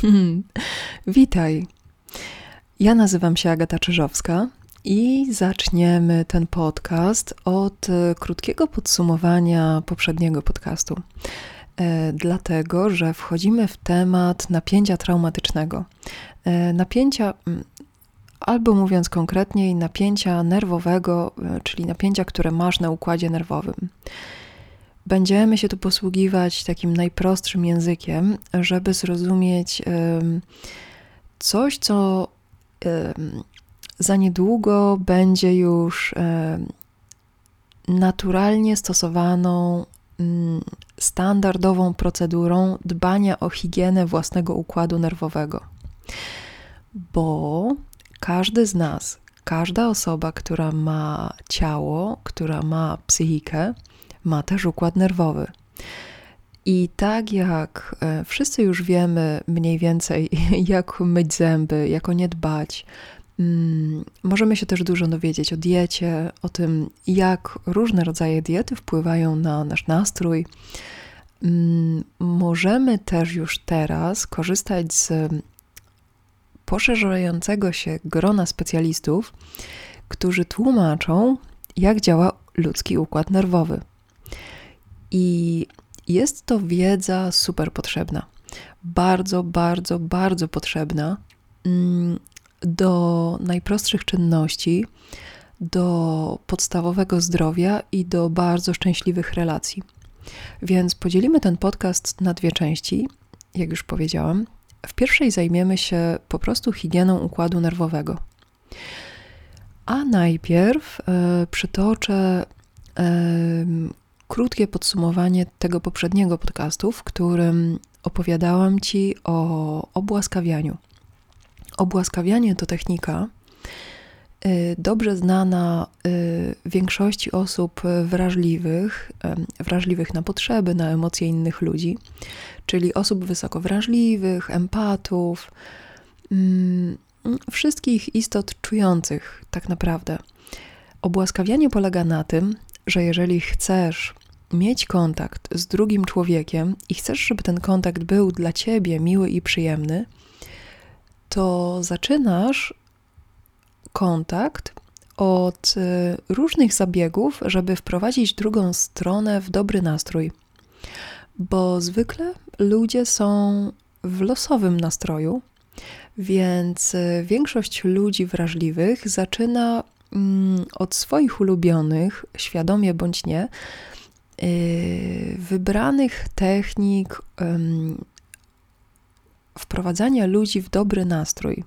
Witaj. Ja nazywam się Agata Czyżowska i zaczniemy ten podcast od e, krótkiego podsumowania poprzedniego podcastu. E, dlatego, że wchodzimy w temat napięcia traumatycznego. E, napięcia, mm, albo mówiąc konkretniej, napięcia nerwowego, czyli napięcia, które masz na układzie nerwowym. Będziemy się tu posługiwać takim najprostszym językiem, żeby zrozumieć coś, co za niedługo będzie już naturalnie stosowaną mm, standardową procedurą dbania o higienę własnego układu nerwowego. Bo każdy z nas, każda osoba, która ma ciało, która ma psychikę, ma też układ nerwowy. I tak jak e, wszyscy już wiemy mniej więcej, jak myć zęby, jak o nie dbać, mm, możemy się też dużo dowiedzieć o diecie, o tym, jak różne rodzaje diety wpływają na nasz nastrój. Mm, możemy też już teraz korzystać z poszerzającego się grona specjalistów, którzy tłumaczą, jak działa ludzki układ nerwowy. I jest to wiedza super potrzebna. Bardzo, bardzo, bardzo potrzebna mm, do najprostszych czynności, do podstawowego zdrowia i do bardzo szczęśliwych relacji. Więc podzielimy ten podcast na dwie części, jak już powiedziałam. W pierwszej zajmiemy się po prostu higieną układu nerwowego. A najpierw y, przytoczę y, krótkie podsumowanie tego poprzedniego podcastu, w którym opowiadałam Ci o obłaskawianiu. Obłaskawianie to technika y, dobrze znana y, większości osób wrażliwych, wrażliwych na potrzeby, na emocje innych ludzi, czyli osób wysoko wrażliwych, empatów, mm, wszystkich istot czujących tak naprawdę. Obłaskawianie polega na tym, że jeżeli chcesz mieć kontakt z drugim człowiekiem i chcesz, żeby ten kontakt był dla ciebie miły i przyjemny, to zaczynasz kontakt od y, różnych zabiegów, żeby wprowadzić drugą stronę w dobry nastrój. Bo zwykle ludzie są w losowym nastroju, więc y, większość ludzi wrażliwych zaczyna mm, od swoich ulubionych, świadomie bądź nie, wybranych technik wprowadzania ludzi w dobry nastrój.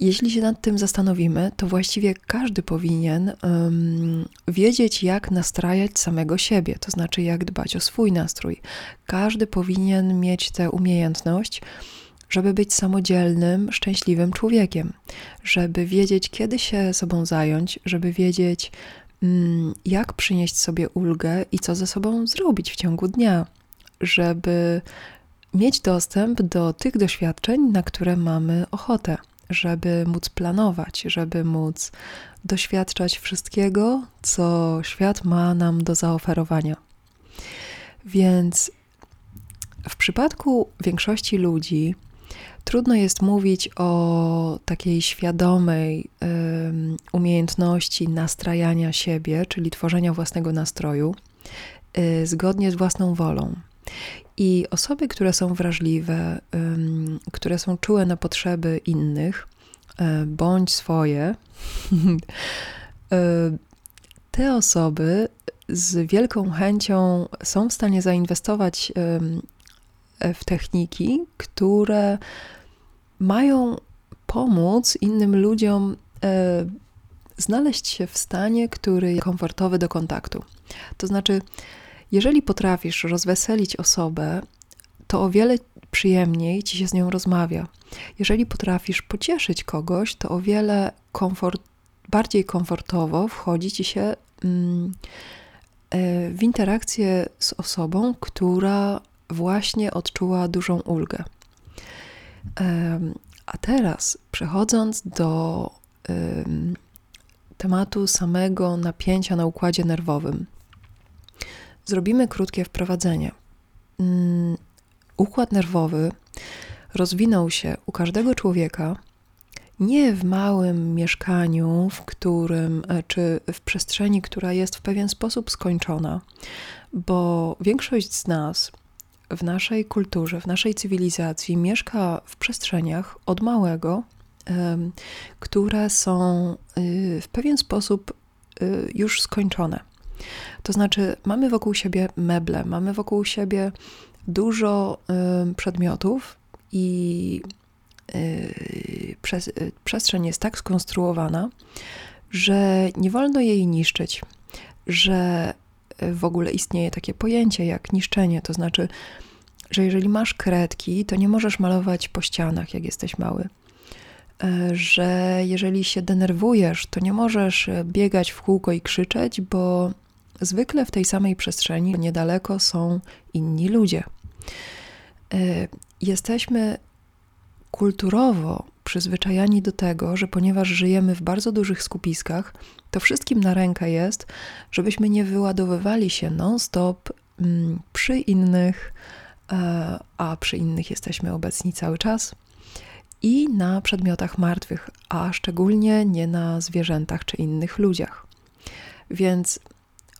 Jeśli się nad tym zastanowimy, to właściwie każdy powinien um, wiedzieć, jak nastrajać samego siebie, to znaczy jak dbać o swój nastrój. Każdy powinien mieć tę umiejętność, żeby być samodzielnym, szczęśliwym człowiekiem, żeby wiedzieć, kiedy się sobą zająć, żeby wiedzieć, jak przynieść sobie ulgę i co ze sobą zrobić w ciągu dnia, żeby mieć dostęp do tych doświadczeń, na które mamy ochotę, żeby móc planować, żeby móc doświadczać wszystkiego, co świat ma nam do zaoferowania. Więc w przypadku większości ludzi, Trudno jest mówić o takiej świadomej umiejętności nastrajania siebie, czyli tworzenia własnego nastroju, y, zgodnie z własną wolą. I osoby, które są wrażliwe, które są czułe na potrzeby innych, e, bądź swoje, e, te osoby z wielką chęcią są w stanie zainwestować w techniki, które mają pomóc innym ludziom e, znaleźć się w stanie, który jest komfortowy do kontaktu. To znaczy, jeżeli potrafisz rozweselić osobę, to o wiele przyjemniej ci się z nią rozmawia. Jeżeli potrafisz pocieszyć kogoś, to o wiele komfort, bardziej komfortowo wchodzi ci się mm, e, w interakcję z osobą, która właśnie odczuła dużą ulgę. A teraz, przechodząc do tematu samego napięcia na układzie nerwowym, zrobimy krótkie wprowadzenie. Mm, układ nerwowy rozwinął się u każdego człowieka nie w małym mieszkaniu, w którym, e, czy w przestrzeni, która jest w pewien sposób skończona, bo większość z nas w naszej kulturze, w naszej cywilizacji mieszka w przestrzeniach od małego, które są y, w pewien sposób y, już skończone. To znaczy, mamy wokół siebie meble, mamy wokół siebie dużo przedmiotów i y, przestrzeń jest tak skonstruowana, że nie wolno jej niszczyć, że w ogóle istnieje takie pojęcie jak niszczenie, to znaczy, że jeżeli masz kredki, to nie możesz malować po ścianach, jak jesteś mały. E, że jeżeli się denerwujesz, to nie możesz biegać w kółko i krzyczeć, bo zwykle w tej samej przestrzeni niedaleko są inni ludzie. E, jesteśmy kulturowo przyzwyczajani do tego, że ponieważ żyjemy w bardzo dużych skupiskach, to wszystkim na rękę jest, żebyśmy nie wyładowywali się non-stop mm, przy innych, e, a przy innych jesteśmy obecni cały czas, i na przedmiotach martwych, a szczególnie nie na zwierzętach czy innych ludziach. Więc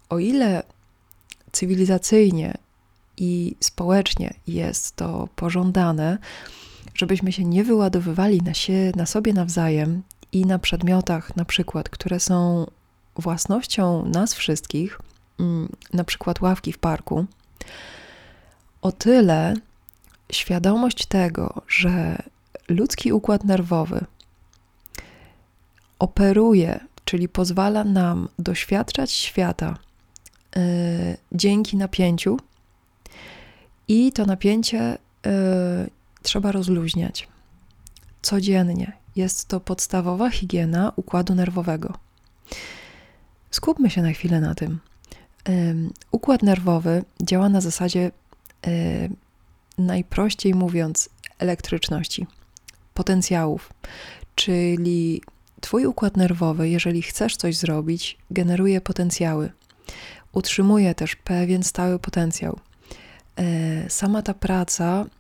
o ile cywilizacyjnie i społecznie jest to pożądane, żebyśmy się nie wyładowywali na, się, na sobie nawzajem i na przedmiotach, na przykład, które są własnością nas wszystkich, mm, na przykład ławki w parku, o tyle świadomość tego, że ludzki układ nerwowy operuje, czyli pozwala nam doświadczać świata yy, dzięki napięciu, i to napięcie yy, trzeba rozluźniać codziennie. Jest to podstawowa higiena układu nerwowego. Skupmy się na chwilę na tym. Układ nerwowy działa na zasadzie, najprościej mówiąc, elektryczności, potencjałów, czyli Twój układ nerwowy, jeżeli chcesz coś zrobić, generuje potencjały. Utrzymuje też pewien stały potencjał. E, sama ta praca E,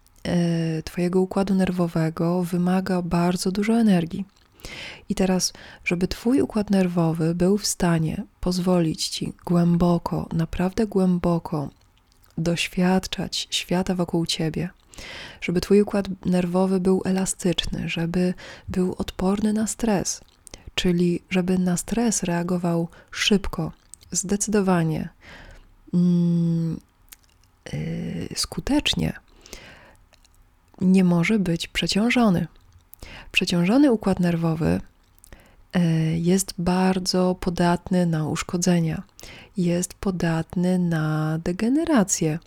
Twojego układu nerwowego wymaga bardzo dużo energii. I teraz, żeby Twój układ nerwowy był w stanie pozwolić Ci głęboko, naprawdę głęboko doświadczać świata wokół Ciebie, żeby Twój układ nerwowy był elastyczny, żeby był odporny na stres, czyli żeby na stres reagował szybko, zdecydowanie, yy, skutecznie, nie może być przeciążony. Przeciążony układ nerwowy e, jest bardzo podatny na uszkodzenia, jest podatny na degenerację,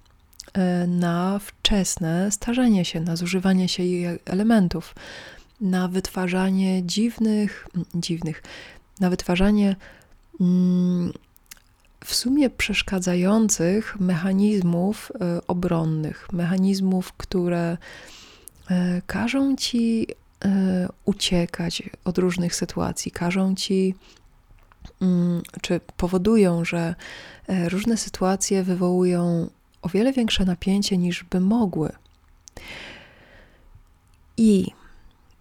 e, na wczesne starzenie się, na zużywanie się elementów, na wytwarzanie dziwnych, dziwnych, na wytwarzanie mm, w sumie przeszkadzających mechanizmów e, obronnych, mechanizmów, które każą ci e, uciekać od różnych sytuacji, każą ci, mm, czy powodują, że e, różne sytuacje wywołują o wiele większe napięcie niż by mogły. I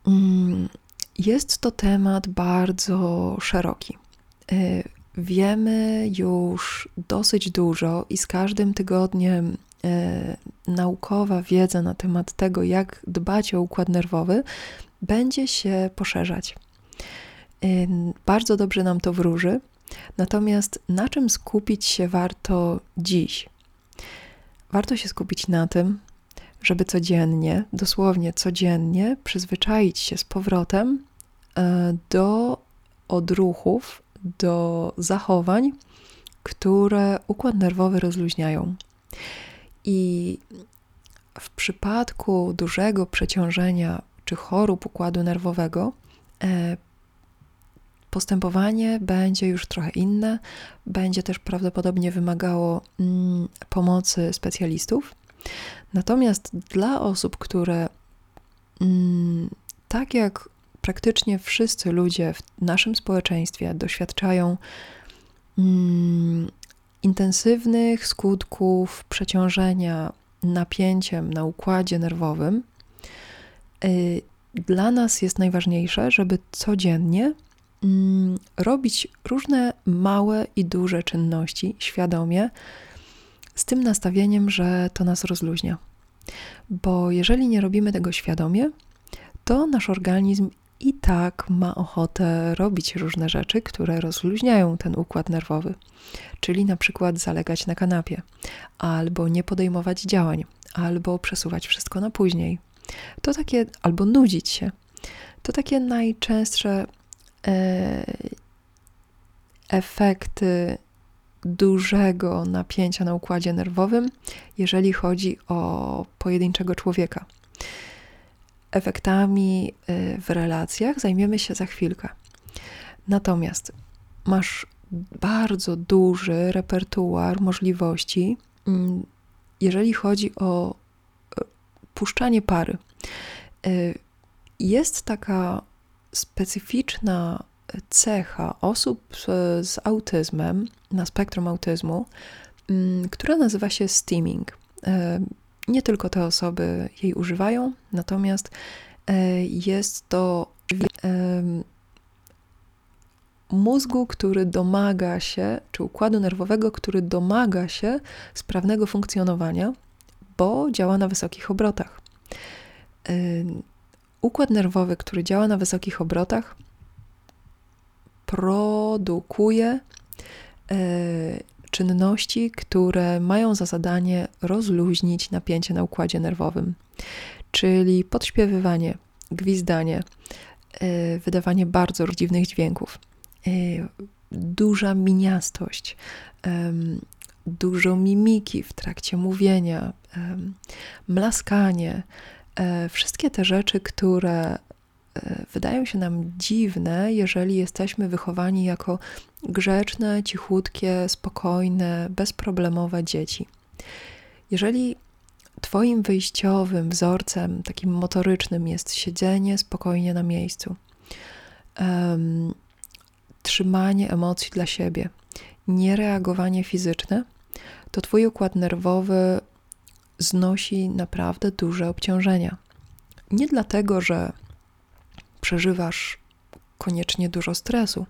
mm, jest to temat bardzo szeroki. Wiemy już dosyć dużo i z każdym tygodniem E, naukowa wiedza na temat tego, jak dbać o układ nerwowy, będzie się poszerzać. E, bardzo dobrze nam to wróży. Natomiast na czym skupić się warto dziś? Warto się skupić na tym, żeby codziennie, dosłownie codziennie, przyzwyczaić się z powrotem e, do odruchów, do zachowań, które układ nerwowy rozluźniają. I w przypadku dużego przeciążenia czy chorób układu nerwowego, e, postępowanie będzie już trochę inne, będzie też prawdopodobnie wymagało mm, pomocy specjalistów. Natomiast dla osób, które mm, tak jak praktycznie wszyscy ludzie w naszym społeczeństwie doświadczają mm, intensywnych skutków przeciążenia napięciem na układzie nerwowym, y, dla nas jest najważniejsze, żeby codziennie mm, robić różne małe i duże czynności świadomie, z tym nastawieniem, że to nas rozluźnia. Bo jeżeli nie robimy tego świadomie, to nasz organizm i tak ma ochotę robić różne rzeczy, które rozluźniają ten układ nerwowy, czyli na przykład zalegać na kanapie, albo nie podejmować działań, albo przesuwać wszystko na później. To takie, albo nudzić się. To takie najczęstsze e, efekty dużego napięcia na układzie nerwowym, jeżeli chodzi o pojedynczego człowieka. Efektami y, w relacjach zajmiemy się za chwilkę. Natomiast masz bardzo duży repertuar możliwości, mm, jeżeli chodzi o y, puszczanie pary. Y, jest taka specyficzna cecha osób z autyzmem, na spektrum autyzmu, mm, która nazywa się steaming. Nie tylko te osoby jej używają, natomiast e, jest to mózgu, który domaga się, czy układu nerwowego, który domaga się sprawnego funkcjonowania, bo działa na wysokich obrotach. Układ nerwowy, który działa na wysokich obrotach, produkuje e, czynności, które mają za zadanie rozluźnić napięcie na układzie nerwowym, czyli podśpiewywanie, gwizdanie, e, wydawanie bardzo dziwnych dźwięków, e, duża miniastość, dużo mimiki w trakcie mówienia, mlaskanie, wszystkie te rzeczy, które E, wydają się nam dziwne, jeżeli jesteśmy wychowani jako grzeczne, cichutkie, spokojne, bezproblemowe dzieci. Jeżeli Twoim wyjściowym wzorcem, takim motorycznym, jest siedzenie spokojnie na miejscu, um, trzymanie emocji dla siebie, niereagowanie fizyczne, to Twój układ nerwowy znosi naprawdę duże obciążenia. Nie dlatego, że przeżywasz koniecznie dużo stresu.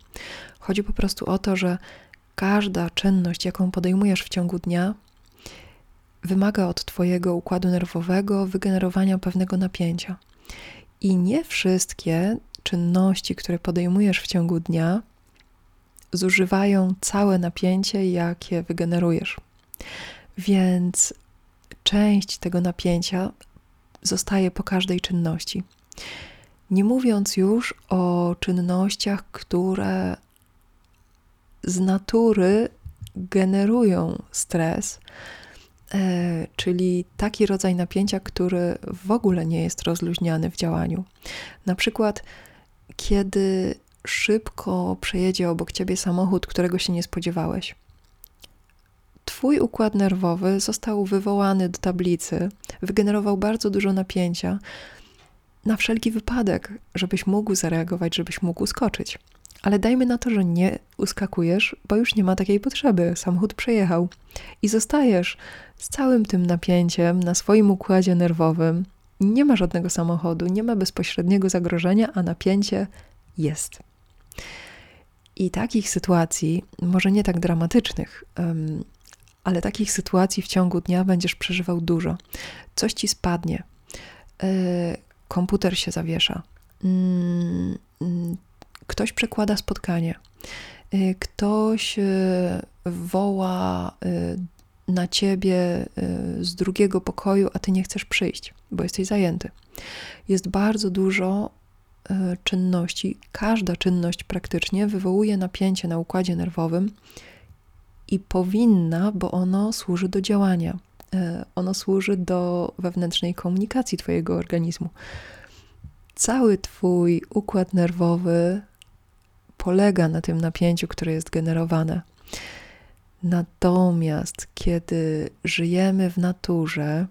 Chodzi po prostu o to, że każda czynność, jaką podejmujesz w ciągu dnia, wymaga od Twojego układu nerwowego wygenerowania pewnego napięcia. I nie wszystkie czynności, które podejmujesz w ciągu dnia, zużywają całe napięcie, jakie wygenerujesz. Więc część tego napięcia zostaje po każdej czynności. Nie mówiąc już o czynnościach, które z natury generują stres, e, czyli taki rodzaj napięcia, który w ogóle nie jest rozluźniany w działaniu. Na przykład, kiedy szybko przejedzie obok ciebie samochód, którego się nie spodziewałeś. Twój układ nerwowy został wywołany do tablicy, wygenerował bardzo dużo napięcia, na wszelki wypadek, żebyś mógł zareagować, żebyś mógł skoczyć. Ale dajmy na to, że nie uskakujesz, bo już nie ma takiej potrzeby. Samochód przejechał i zostajesz z całym tym napięciem na swoim układzie nerwowym. Nie ma żadnego samochodu, nie ma bezpośredniego zagrożenia, a napięcie jest. I takich sytuacji, może nie tak dramatycznych, ale takich sytuacji w ciągu dnia będziesz przeżywał dużo. Coś ci spadnie, e, komputer się zawiesza, mm, ktoś przekłada spotkanie, y, ktoś y, woła y, na ciebie z drugiego pokoju, a ty nie chcesz przyjść, bo jesteś zajęty. Jest bardzo dużo czynności. Każda czynność praktycznie wywołuje napięcie na układzie nerwowym i powinna, bo ono służy do działania. E, ono służy do wewnętrznej komunikacji Twojego organizmu. Cały Twój układ nerwowy polega na tym napięciu, które jest generowane. Natomiast kiedy żyjemy w naturze,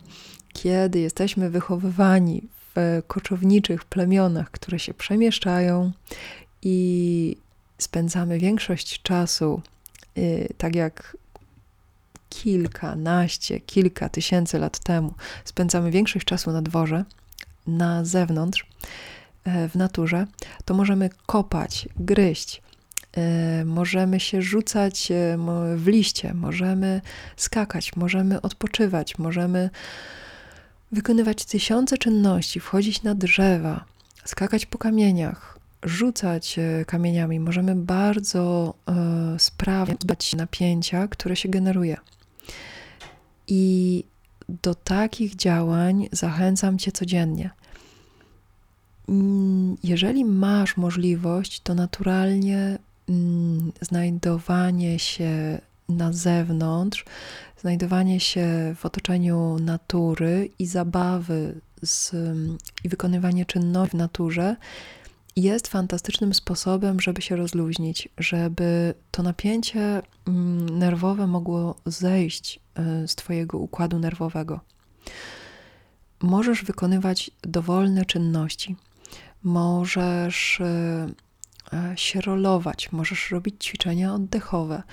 kiedy jesteśmy wychowywani w koczowniczych plemionach, które się przemieszczają i spędzamy większość czasu, y, tak jak kilkanaście, kilka tysięcy lat temu spędzamy większość czasu na dworze, na zewnątrz, e, w naturze, to możemy kopać, gryźć, e, możemy się rzucać e, w liście, możemy skakać, możemy odpoczywać, możemy wykonywać tysiące czynności, wchodzić na drzewa, skakać po kamieniach, rzucać kamieniami. Możemy bardzo sprawnie zbać napięcia, które się generuje. I do takich działań zachęcam Cię codziennie. Mm, jeżeli masz możliwość, to naturalnie mm, znajdowanie się na zewnątrz, znajdowanie się w otoczeniu natury i zabawy z, i wykonywanie czynności w naturze jest fantastycznym sposobem, żeby się rozluźnić, żeby to napięcie mm, nerwowe mogło zejść e, z Twojego układu nerwowego. Możesz wykonywać dowolne czynności, możesz e, e, się rolować, możesz robić ćwiczenia oddechowe,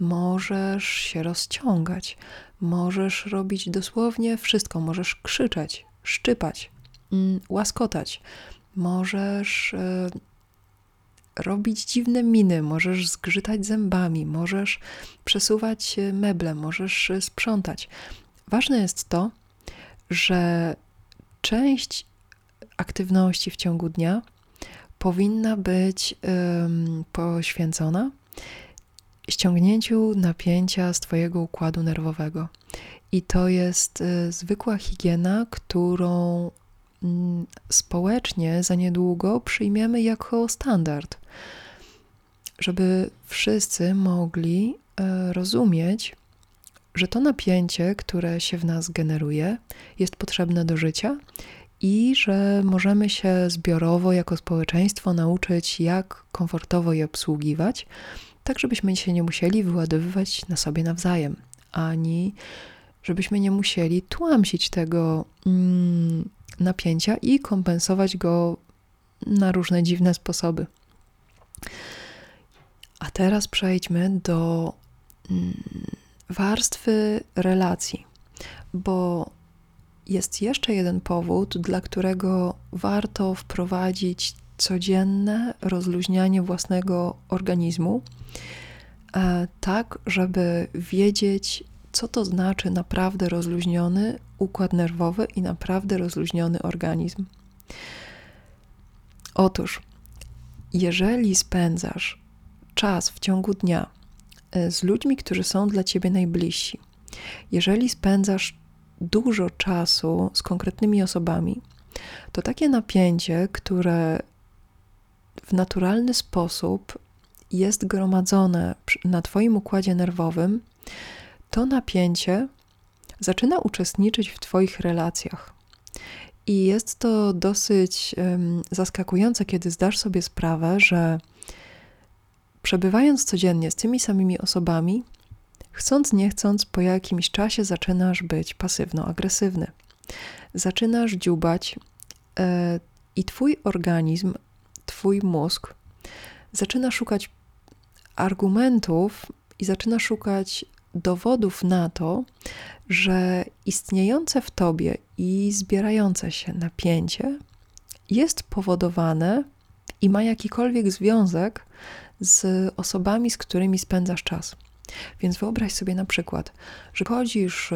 możesz się rozciągać, możesz robić dosłownie wszystko, możesz krzyczeć, szczypać, mm, łaskotać możesz e, robić dziwne miny, możesz zgrzytać zębami, możesz przesuwać e, meble, możesz e, sprzątać. Ważne jest to, że część aktywności w ciągu dnia powinna być poświęcona ściągnięciu napięcia z Twojego układu nerwowego. I to jest y, zwykła higiena, którą społecznie za niedługo przyjmiemy jako standard, żeby wszyscy mogli e, rozumieć, że to napięcie, które się w nas generuje, jest potrzebne do życia i że możemy się zbiorowo jako społeczeństwo nauczyć, jak komfortowo je obsługiwać, tak żebyśmy się nie musieli wyładowywać na sobie nawzajem, ani żebyśmy nie musieli tłamsić tego mm, napięcia i kompensować go na różne dziwne sposoby. A teraz przejdźmy do mm, warstwy relacji, bo jest jeszcze jeden powód, dla którego warto wprowadzić codzienne rozluźnianie własnego organizmu, e, tak żeby wiedzieć, co to znaczy naprawdę rozluźniony układ nerwowy i naprawdę rozluźniony organizm. Otóż, jeżeli spędzasz czas w ciągu dnia e, z ludźmi, którzy są dla ciebie najbliżsi, jeżeli spędzasz dużo czasu z konkretnymi osobami, to takie napięcie, które w naturalny sposób jest gromadzone na Twoim układzie nerwowym, to napięcie zaczyna uczestniczyć w Twoich relacjach. I jest to dosyć um, zaskakujące, kiedy zdasz sobie sprawę, że przebywając codziennie z tymi samymi osobami, chcąc nie chcąc, po jakimś czasie zaczynasz być pasywno-agresywny. Zaczynasz dziubać e, i Twój organizm, Twój mózg zaczyna szukać argumentów i zaczyna szukać dowodów na to, że istniejące w tobie i zbierające się napięcie jest powodowane i ma jakikolwiek związek z osobami, z którymi spędzasz czas. Więc wyobraź sobie na przykład, że chodzisz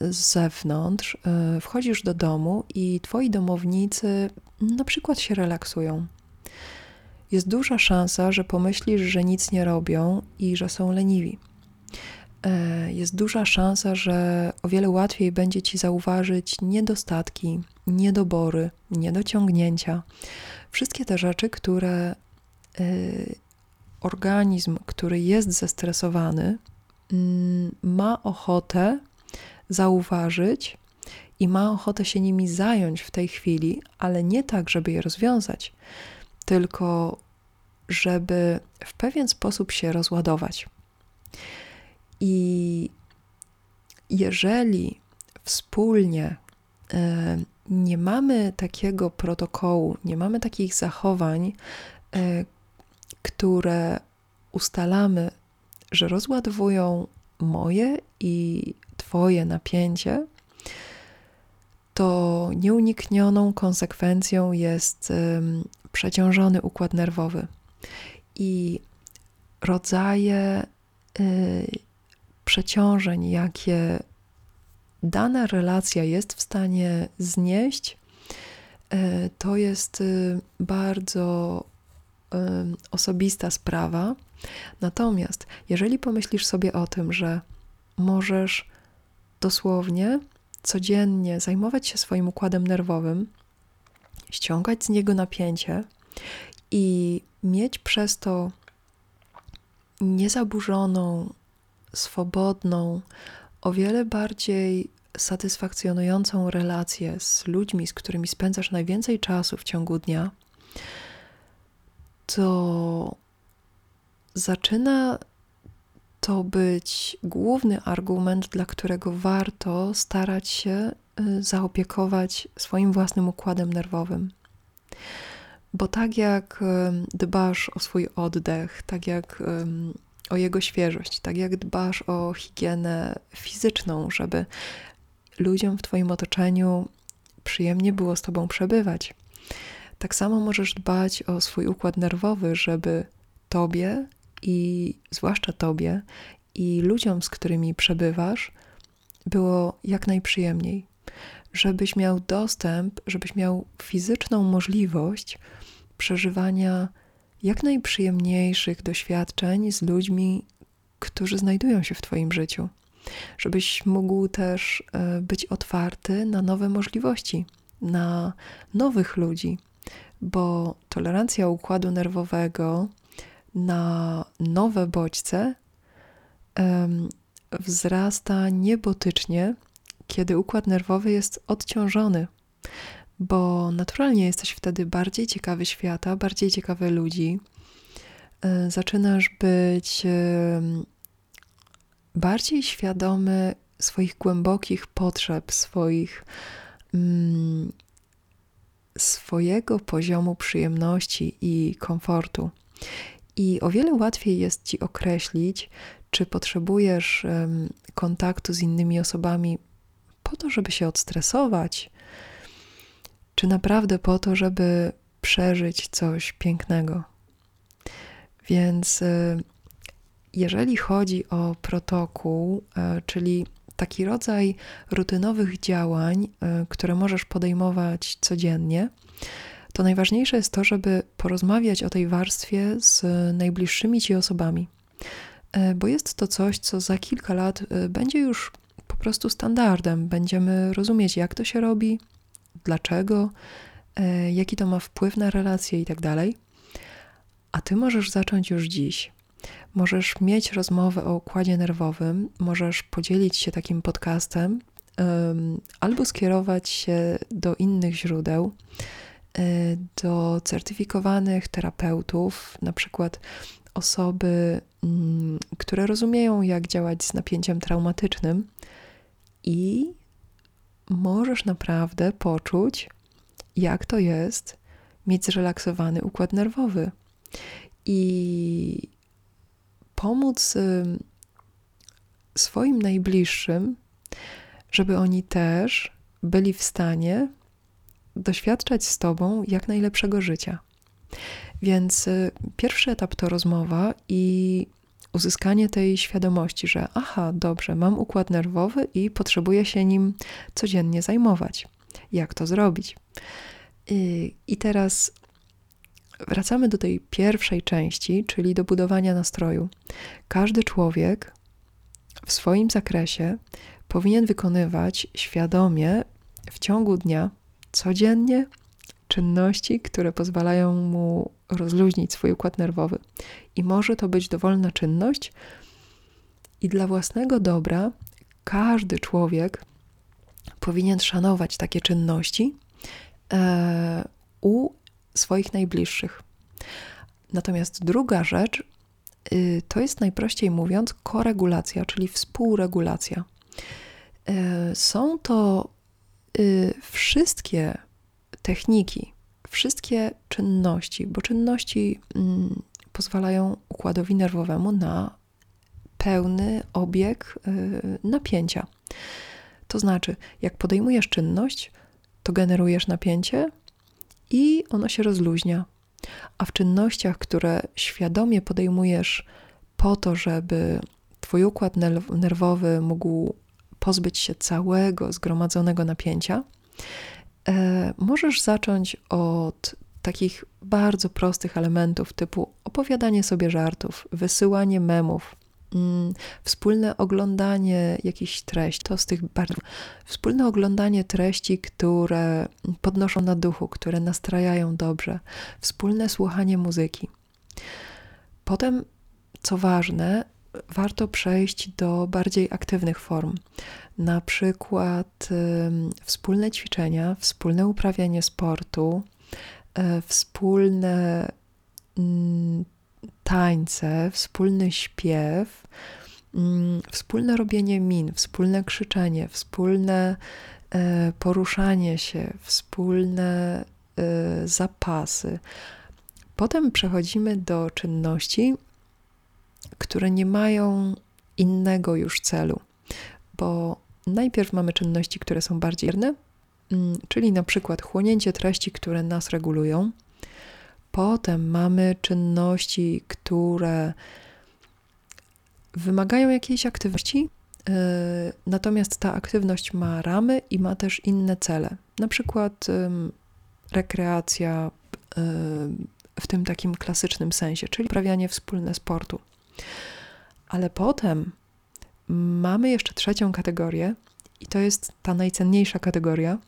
z zewnątrz, e, wchodzisz do domu i twoi domownicy na przykład się relaksują. Jest duża szansa, że pomyślisz, że nic nie robią i że są leniwi. E, jest duża szansa, że o wiele łatwiej będzie ci zauważyć niedostatki, niedobory, niedociągnięcia. Wszystkie te rzeczy, które e, organizm, który jest zestresowany, mm, ma ochotę zauważyć i ma ochotę się nimi zająć w tej chwili, ale nie tak, żeby je rozwiązać, tylko żeby w pewien sposób się rozładować. I jeżeli wspólnie e, nie mamy takiego protokołu, nie mamy takich zachowań, e, które ustalamy, że rozładowują moje i Twoje napięcie, to nieuniknioną konsekwencją jest przeciążony układ nerwowy. I rodzaje przeciążeń, jakie dana relacja jest w stanie znieść, y, to jest y, bardzo osobista sprawa. Natomiast jeżeli pomyślisz sobie o tym, że możesz dosłownie codziennie zajmować się swoim układem nerwowym, ściągać z niego napięcie i mieć przez to niezaburzoną, swobodną, o wiele bardziej satysfakcjonującą relację z ludźmi, z którymi spędzasz najwięcej czasu w ciągu dnia, to zaczyna to być główny argument, dla którego warto starać się y, zaopiekować swoim własnym układem nerwowym. Bo tak jak dbasz o swój oddech, tak jak o jego świeżość, tak jak dbasz o higienę fizyczną, żeby ludziom w Twoim otoczeniu przyjemnie było z Tobą przebywać, tak samo możesz dbać o swój układ nerwowy, żeby Tobie i zwłaszcza Tobie i ludziom, z którymi przebywasz, było jak najprzyjemniej. Żebyś miał dostęp, żebyś miał fizyczną możliwość przeżywania jak najprzyjemniejszych doświadczeń z ludźmi, którzy znajdują się w Twoim życiu. Żebyś mógł też e, być otwarty na nowe możliwości, na nowych ludzi, bo tolerancja układu nerwowego na nowe bodźce wzrasta niebotycznie, kiedy układ nerwowy jest odciążony, bo naturalnie jesteś wtedy bardziej ciekawy świata, bardziej ciekawy ludzi. E, zaczynasz być bardziej świadomy swoich głębokich potrzeb, swoich mm, swojego poziomu przyjemności i komfortu. I o wiele łatwiej jest ci określić, czy potrzebujesz kontaktu z innymi osobami po to, żeby się odstresować, czy naprawdę po to, żeby przeżyć coś pięknego. Więc e, jeżeli chodzi o protokół, e, czyli taki rodzaj rutynowych działań, e, które możesz podejmować codziennie, to najważniejsze jest to, żeby porozmawiać o tej warstwie z najbliższymi ci osobami, bo jest to coś, co za kilka lat będzie już po prostu standardem. Będziemy rozumieć, jak to się robi, dlaczego, jaki to ma wpływ na relacje i tak dalej. A ty możesz zacząć już dziś. Możesz mieć rozmowę o układzie nerwowym, możesz podzielić się takim podcastem, albo skierować się do innych źródeł, y, do certyfikowanych terapeutów, na przykład osoby, um, które rozumieją, jak działać z napięciem traumatycznym, i możesz naprawdę poczuć, jak to jest mieć zrelaksowany układ nerwowy. I pomóc swoim najbliższym, żeby oni też byli w stanie doświadczać z Tobą jak najlepszego życia. Więc y, pierwszy etap to rozmowa i uzyskanie tej świadomości, że aha, dobrze, mam układ nerwowy i potrzebuję się nim codziennie zajmować. Jak to zrobić? I, i teraz wracamy do tej pierwszej części, czyli do budowania nastroju. Każdy człowiek w swoim zakresie powinien wykonywać świadomie w ciągu dnia, codziennie, czynności, które pozwalają mu rozluźnić swój układ nerwowy. I może to być dowolna czynność, i dla własnego dobra każdy człowiek powinien szanować takie czynności e, u swoich najbliższych. Natomiast druga rzecz y, to jest najprościej mówiąc koregulacja, czyli współregulacja. Y, są to y, wszystkie techniki, wszystkie czynności, bo czynności mm, pozwalają układowi nerwowemu na pełny obieg napięcia. To znaczy, jak podejmujesz czynność, to generujesz napięcie i ono się rozluźnia. A w czynnościach, które świadomie podejmujesz po to, żeby Twój układ nerwowy mógł pozbyć się całego zgromadzonego napięcia, możesz zacząć od takich bardzo prostych elementów, typu opowiadanie sobie żartów, wysyłanie memów, mm, wspólne oglądanie jakichś treści, to z tych bardzo, wspólne oglądanie treści, które podnoszą na duchu, które nastrajają dobrze, wspólne słuchanie muzyki. Potem, co ważne, warto przejść do bardziej aktywnych form. Na przykład wspólne ćwiczenia, wspólne uprawianie sportu, y, wspólne y, tańce, wspólny śpiew, mm, wspólne robienie min, wspólne krzyczenie, wspólne e, poruszanie się, wspólne e, zapasy. Potem przechodzimy do czynności, które nie mają innego już celu, bo najpierw mamy czynności, które są bardziej bierne, mm, czyli na przykład chłonięcie treści, które nas regulują. Potem mamy czynności, które wymagają jakiejś aktywności, yy, natomiast ta aktywność ma ramy i ma też inne cele, na przykład rekreacja yy, w tym takim klasycznym sensie, czyli uprawianie wspólne sportu. Ale potem mamy jeszcze trzecią kategorię, i to jest ta najcenniejsza kategoria,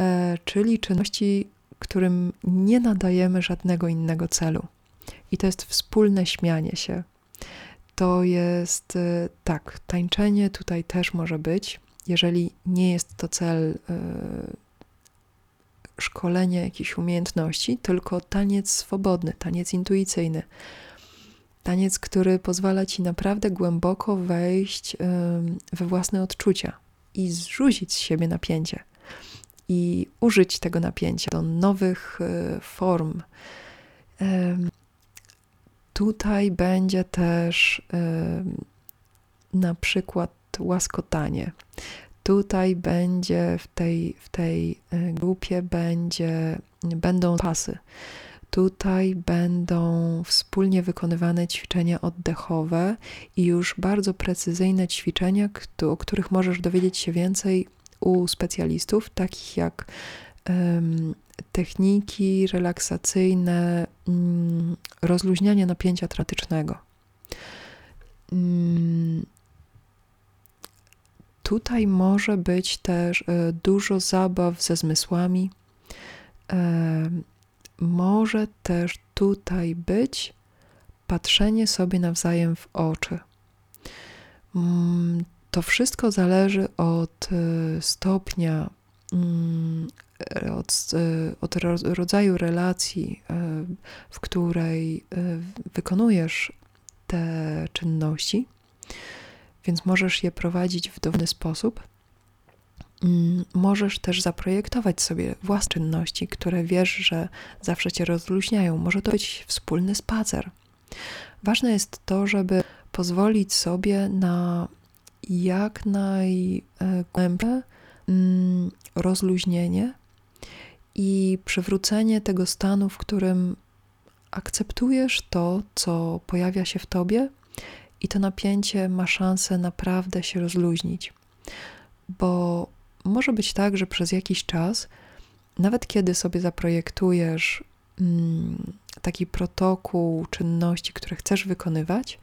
e, czyli czynności, którym nie nadajemy żadnego innego celu. I to jest wspólne śmianie się. To jest e, tak, tańczenie tutaj też może być, jeżeli nie jest to cel e, szkolenia jakichś umiejętności, tylko taniec swobodny, taniec intuicyjny, Taniec, który pozwala ci naprawdę głęboko wejść we własne odczucia i zrzucić z siebie napięcie i użyć tego napięcia do nowych e, form. Tutaj będzie też na przykład łaskotanie. Tutaj będzie w tej, w tej e, grupie będzie, będą pasy. Tutaj będą wspólnie wykonywane ćwiczenia oddechowe i już bardzo precyzyjne ćwiczenia, o których możesz dowiedzieć się więcej u specjalistów, takich jak um, techniki relaksacyjne, um, rozluźnianie napięcia tratycznego. Um, tutaj może być też y, dużo zabaw ze zmysłami. Y, może też tutaj być patrzenie sobie nawzajem w oczy. Mm, to wszystko zależy od e, stopnia, mm, od, e, od rodzaju relacji, e, w której wykonujesz te czynności, więc możesz je prowadzić w dowolny sposób możesz też zaprojektować sobie własne czynności, które wiesz, że zawsze cię rozluźniają. Może to być wspólny spacer. Ważne jest to, żeby pozwolić sobie na jak najgłębsze mm, rozluźnienie i przywrócenie tego stanu, w którym akceptujesz to, co pojawia się w tobie, i to napięcie ma szansę naprawdę się rozluźnić. Bo może być tak, że przez jakiś czas, nawet kiedy sobie zaprojektujesz mm, taki protokół czynności, które chcesz wykonywać,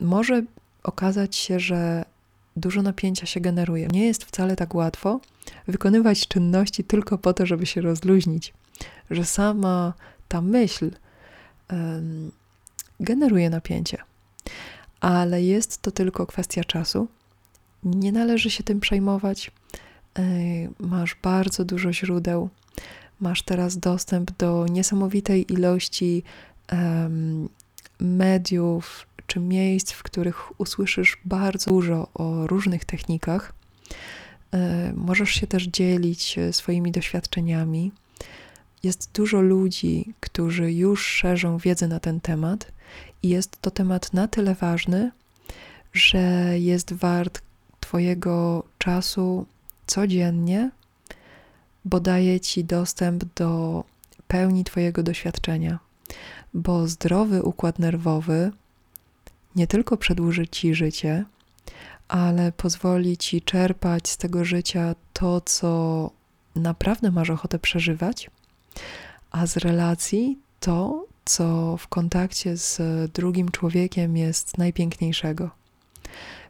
może okazać się, że dużo napięcia się generuje. Nie jest wcale tak łatwo wykonywać czynności tylko po to, żeby się rozluźnić, że sama ta myśl generuje napięcie. Ale jest to tylko kwestia czasu nie należy się tym przejmować. E, masz bardzo dużo źródeł. Masz teraz dostęp do niesamowitej ilości mediów czy miejsc, w których usłyszysz bardzo dużo o różnych technikach. E, możesz się też dzielić e, swoimi doświadczeniami. Jest dużo ludzi, którzy już szerzą wiedzę na ten temat I jest to temat na tyle ważny, że jest wart Twojego czasu codziennie, bo daje Ci dostęp do pełni Twojego doświadczenia. Bo zdrowy układ nerwowy nie tylko przedłuży Ci życie, ale pozwoli Ci czerpać z tego życia to, co naprawdę masz ochotę przeżywać, a z relacji to, co w kontakcie z drugim człowiekiem jest najpiękniejszego.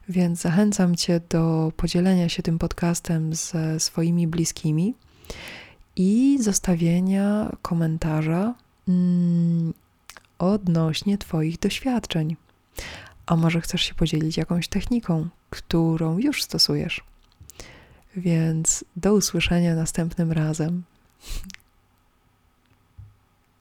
Więc zachęcam Cię do podzielenia się tym podcastem ze swoimi bliskimi i zostawienia komentarza mm, odnośnie Twoich doświadczeń. A może chcesz się podzielić jakąś techniką, którą już stosujesz? Więc do usłyszenia następnym razem.